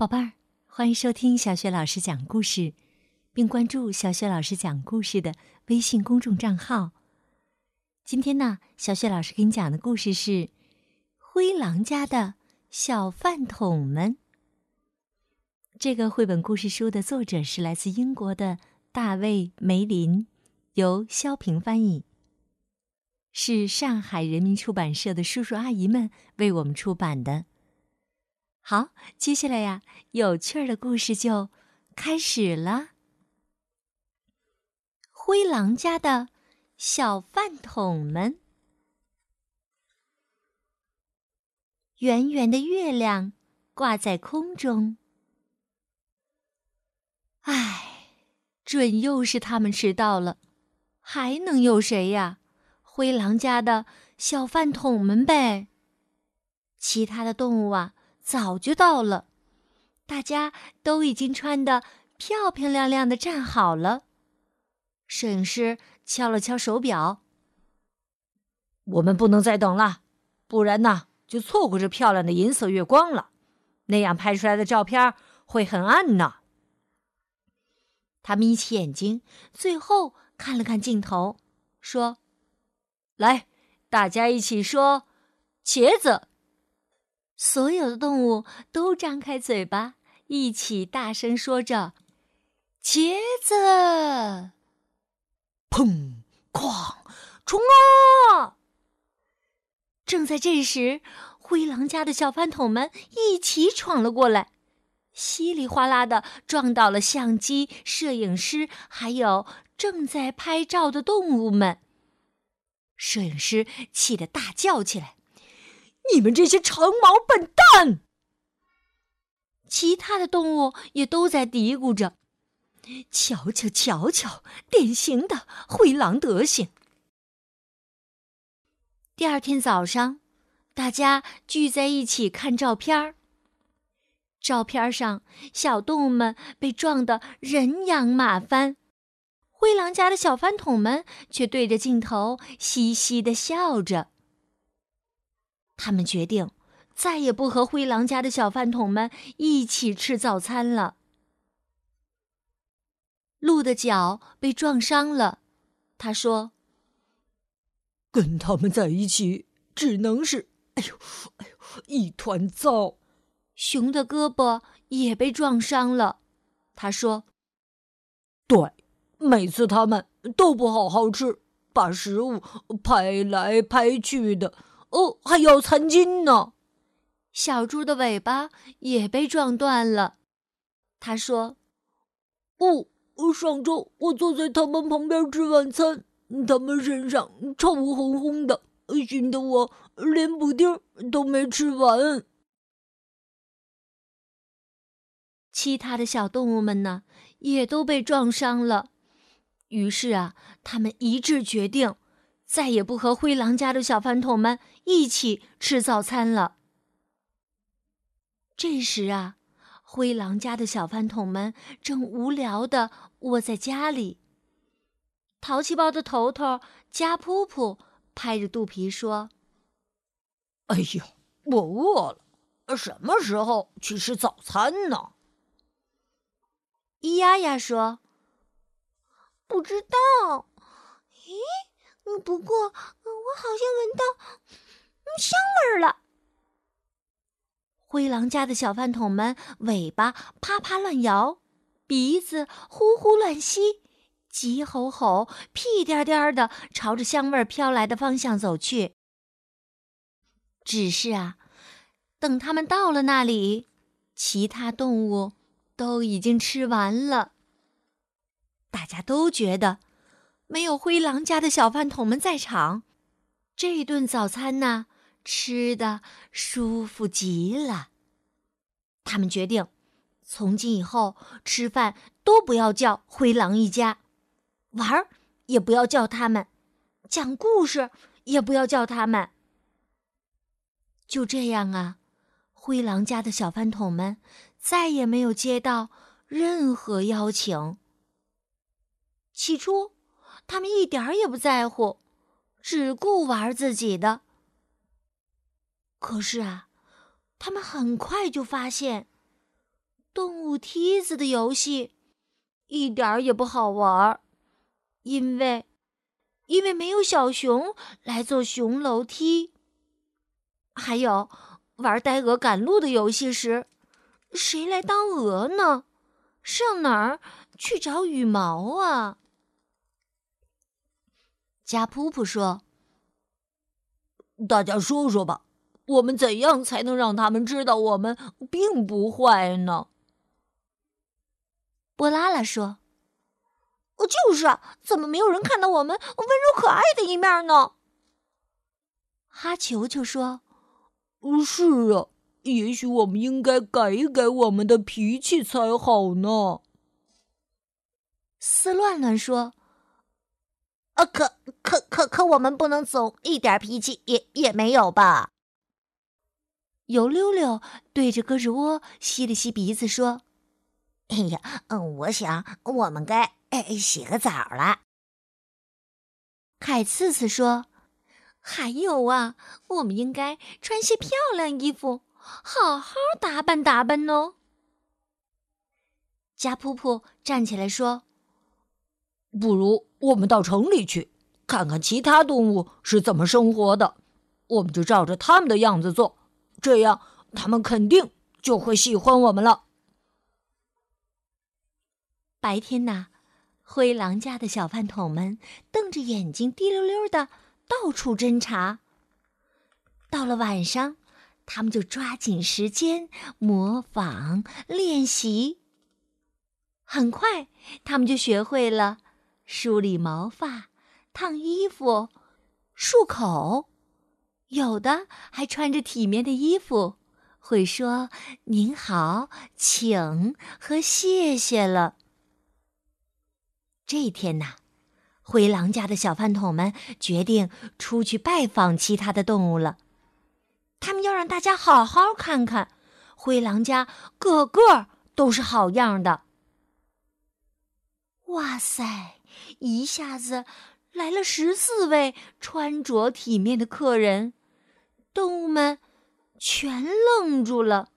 宝贝儿，欢迎收听小雪老师讲故事，并关注小雪老师讲故事的微信公众账号。今天呢，小雪老师给你讲的故事是《灰狼家的小饭桶们》。这个绘本故事书的作者是来自英国的大卫·梅林，由肖平翻译，是上海人民出版社的叔叔阿姨们为我们出版的。好，接下来呀，有趣儿的故事就开始了。灰狼家的小饭桶们，圆圆的月亮挂在空中。唉，准又是他们迟到了，还能有谁呀？灰狼家的小饭桶们呗。其他的动物啊。早就到了，大家都已经穿得漂漂亮亮的站好了。摄影师敲了敲手表：“我们不能再等了，不然呢就错过这漂亮的银色月光了，那样拍出来的照片会很暗呢。”他眯起眼睛，最后看了看镜头，说：“来，大家一起说，茄子。”所有的动物都张开嘴巴，一起大声说着：“茄子！”砰！哐！冲啊！正在这时，灰狼家的小饭桶们一起闯了过来，稀里哗啦的撞倒了相机、摄影师，还有正在拍照的动物们。摄影师气得大叫起来。你们这些长毛笨蛋！其他的动物也都在嘀咕着：“瞧瞧，瞧瞧，典型的灰狼德行。”第二天早上，大家聚在一起看照片儿。照片上，小动物们被撞得人仰马翻，灰狼家的小饭桶们却对着镜头嘻嘻的笑着。他们决定再也不和灰狼家的小饭桶们一起吃早餐了。鹿的脚被撞伤了，他说：“跟他们在一起只能是……哎呦，哎呦，一团糟。”熊的胳膊也被撞伤了，他说：“对，每次他们都不好好吃，把食物拍来拍去的。”哦，还有餐巾呢。小猪的尾巴也被撞断了。他说：“哦，上周我坐在他们旁边吃晚餐，他们身上臭烘烘的，熏得我连补丁都没吃完。”其他的小动物们呢，也都被撞伤了。于是啊，他们一致决定。再也不和灰狼家的小饭桶们一起吃早餐了。这时啊，灰狼家的小饭桶们正无聊的窝在家里。淘气包的头头加噗噗拍着肚皮说：“哎呦，我饿了，什么时候去吃早餐呢？”咿呀呀说：“不知道。”咦？不过，我好像闻到香味儿了。灰狼家的小饭桶们尾巴啪啪乱摇，鼻子呼呼乱吸，急吼吼、屁颠颠的朝着香味儿飘来的方向走去。只是啊，等他们到了那里，其他动物都已经吃完了。大家都觉得。没有灰狼家的小饭桶们在场，这顿早餐呢，吃的舒服极了。他们决定，从今以后吃饭都不要叫灰狼一家，玩儿也不要叫他们，讲故事也不要叫他们。就这样啊，灰狼家的小饭桶们再也没有接到任何邀请。起初。他们一点儿也不在乎，只顾玩自己的。可是啊，他们很快就发现，动物梯子的游戏一点儿也不好玩，因为因为没有小熊来做熊楼梯。还有玩呆鹅赶路的游戏时，谁来当鹅呢？上哪儿去找羽毛啊？加噗噗说：“大家说说吧，我们怎样才能让他们知道我们并不坏呢？”波拉拉说：“就是，怎么没有人看到我们温柔可爱的一面呢？”哈球球说：“是啊，也许我们应该改一改我们的脾气才好呢。”斯乱乱说。呃，可可可可，我们不能总一点脾气也也没有吧？油溜溜对着胳肢窝吸了吸鼻子说：“哎呀，嗯，我想我们该洗个澡了。”凯刺刺说：“还有啊，我们应该穿些漂亮衣服，好好打扮打扮哦。”加噗噗站起来说。不如我们到城里去，看看其他动物是怎么生活的，我们就照着他们的样子做，这样他们肯定就会喜欢我们了。白天呐，灰狼家的小饭桶们瞪着眼睛，滴溜溜的到处侦查。到了晚上，他们就抓紧时间模仿练习。很快，他们就学会了。梳理毛发、烫衣服、漱口，有的还穿着体面的衣服，会说“您好，请”和“谢谢”了。这一天呐，灰狼家的小饭桶们决定出去拜访其他的动物了。他们要让大家好好看看，灰狼家个个都是好样的。哇塞！一下子来了十四位穿着体面的客人，动物们全愣住了。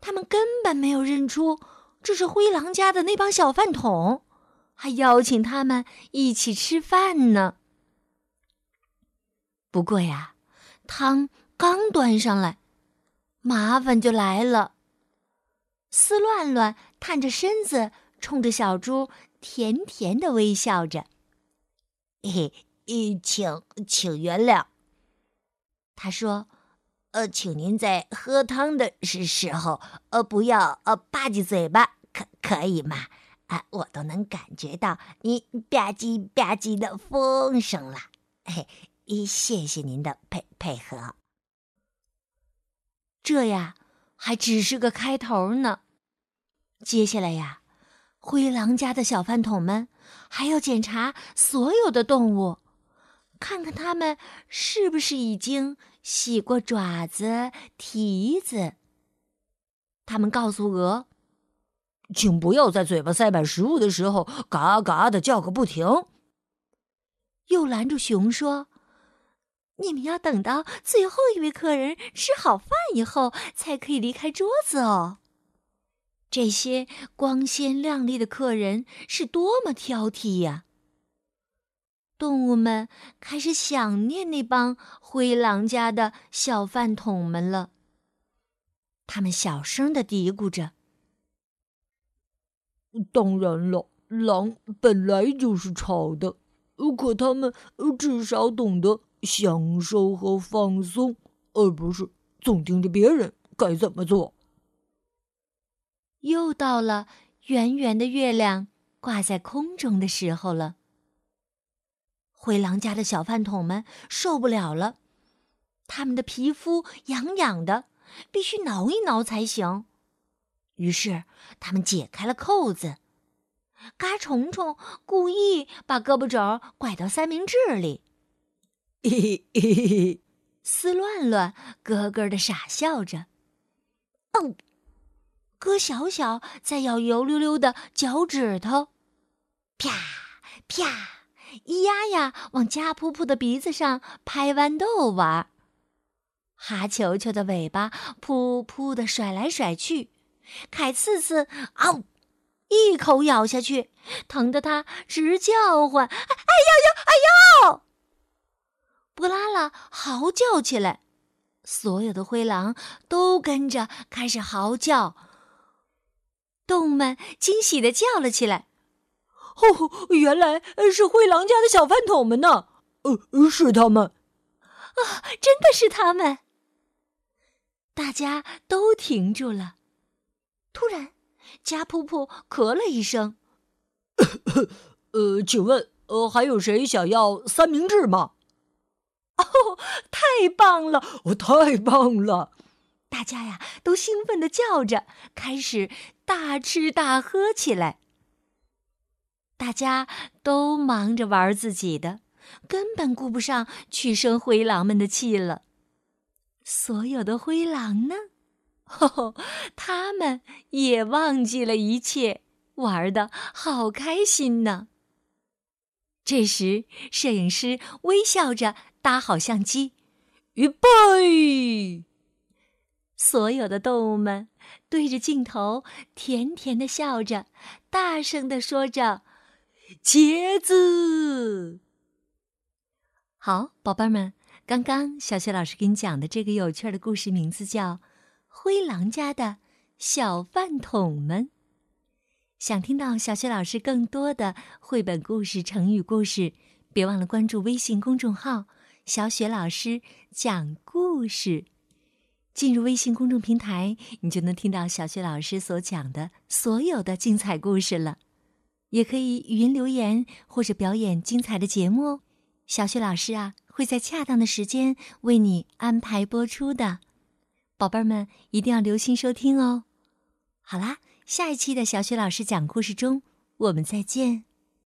他们根本没有认出这是灰狼家的那帮小饭桶，还邀请他们一起吃饭呢。不过呀，汤刚端上来，麻烦就来了。丝乱乱探着身子，冲着小猪。甜甜的微笑着，嘿，请请原谅。他说：“呃，请您在喝汤的时时候，呃，不要呃吧唧嘴巴，可可以吗？啊，我都能感觉到你吧唧吧唧的风声了。嘿，谢谢您的配配合。这呀，还只是个开头呢。接下来呀。”灰狼家的小饭桶们还要检查所有的动物，看看它们是不是已经洗过爪子、蹄子。他们告诉鹅：“请不要在嘴巴塞满食物的时候嘎嘎的叫个不停。”又拦住熊说：“你们要等到最后一位客人吃好饭以后，才可以离开桌子哦。”这些光鲜亮丽的客人是多么挑剔呀！动物们开始想念那帮灰狼家的小饭桶们了。他们小声的嘀咕着：“当然了，狼本来就是吵的，可他们至少懂得享受和放松，而不是总盯着别人该怎么做。”又到了圆圆的月亮挂在空中的时候了。灰狼家的小饭桶们受不了了，他们的皮肤痒痒的，必须挠一挠才行。于是他们解开了扣子，嘎虫虫故意把胳膊肘拐到三明治里，嘿嘿嘿嘿，丝乱乱咯咯的傻笑着，哦。哥小小在咬油溜溜的脚趾头，啪啪，咿呀呀往家噗噗的鼻子上拍豌豆玩，哈球球的尾巴噗噗的甩来甩去，凯刺刺啊，一口咬下去，疼得他直叫唤：“哎呀呀，哎呦！”布拉拉嚎叫起来，所有的灰狼都跟着开始嚎叫。动物们惊喜的叫了起来：“哦，原来是灰狼家的小饭桶们呢！呃，是他们。”啊，真的是他们！大家都停住了。突然，加噗噗咳了一声：“ 呃，请问，呃，还有谁想要三明治吗？”哦，太棒了！哦，太棒了！大家呀，都兴奋的叫着，开始大吃大喝起来。大家都忙着玩自己的。根本顾不上去生灰狼们的气了。所有的灰狼呢？吼哦，他们也忘记了一切，玩的好开心呢。这时，摄影师微笑着搭好相机，预备。所有的动物们对着镜头甜甜的笑着，大声的说着：“茄子。”好，宝贝儿们，刚刚小雪老师给你讲的这个有趣的故事名字叫《灰狼家的小饭桶们》。想听到小雪老师更多的绘本故事、成语故事，别忘了关注微信公众号“小雪老师讲故事”。进入微信公众平台，你就能听到小雪老师所讲的所有的精彩故事了。也可以语音留言或者表演精彩的节目哦。小雪老师啊，会在恰当的时间为你安排播出的，宝贝儿们一定要留心收听哦。好啦，下一期的小雪老师讲故事中，我们再见。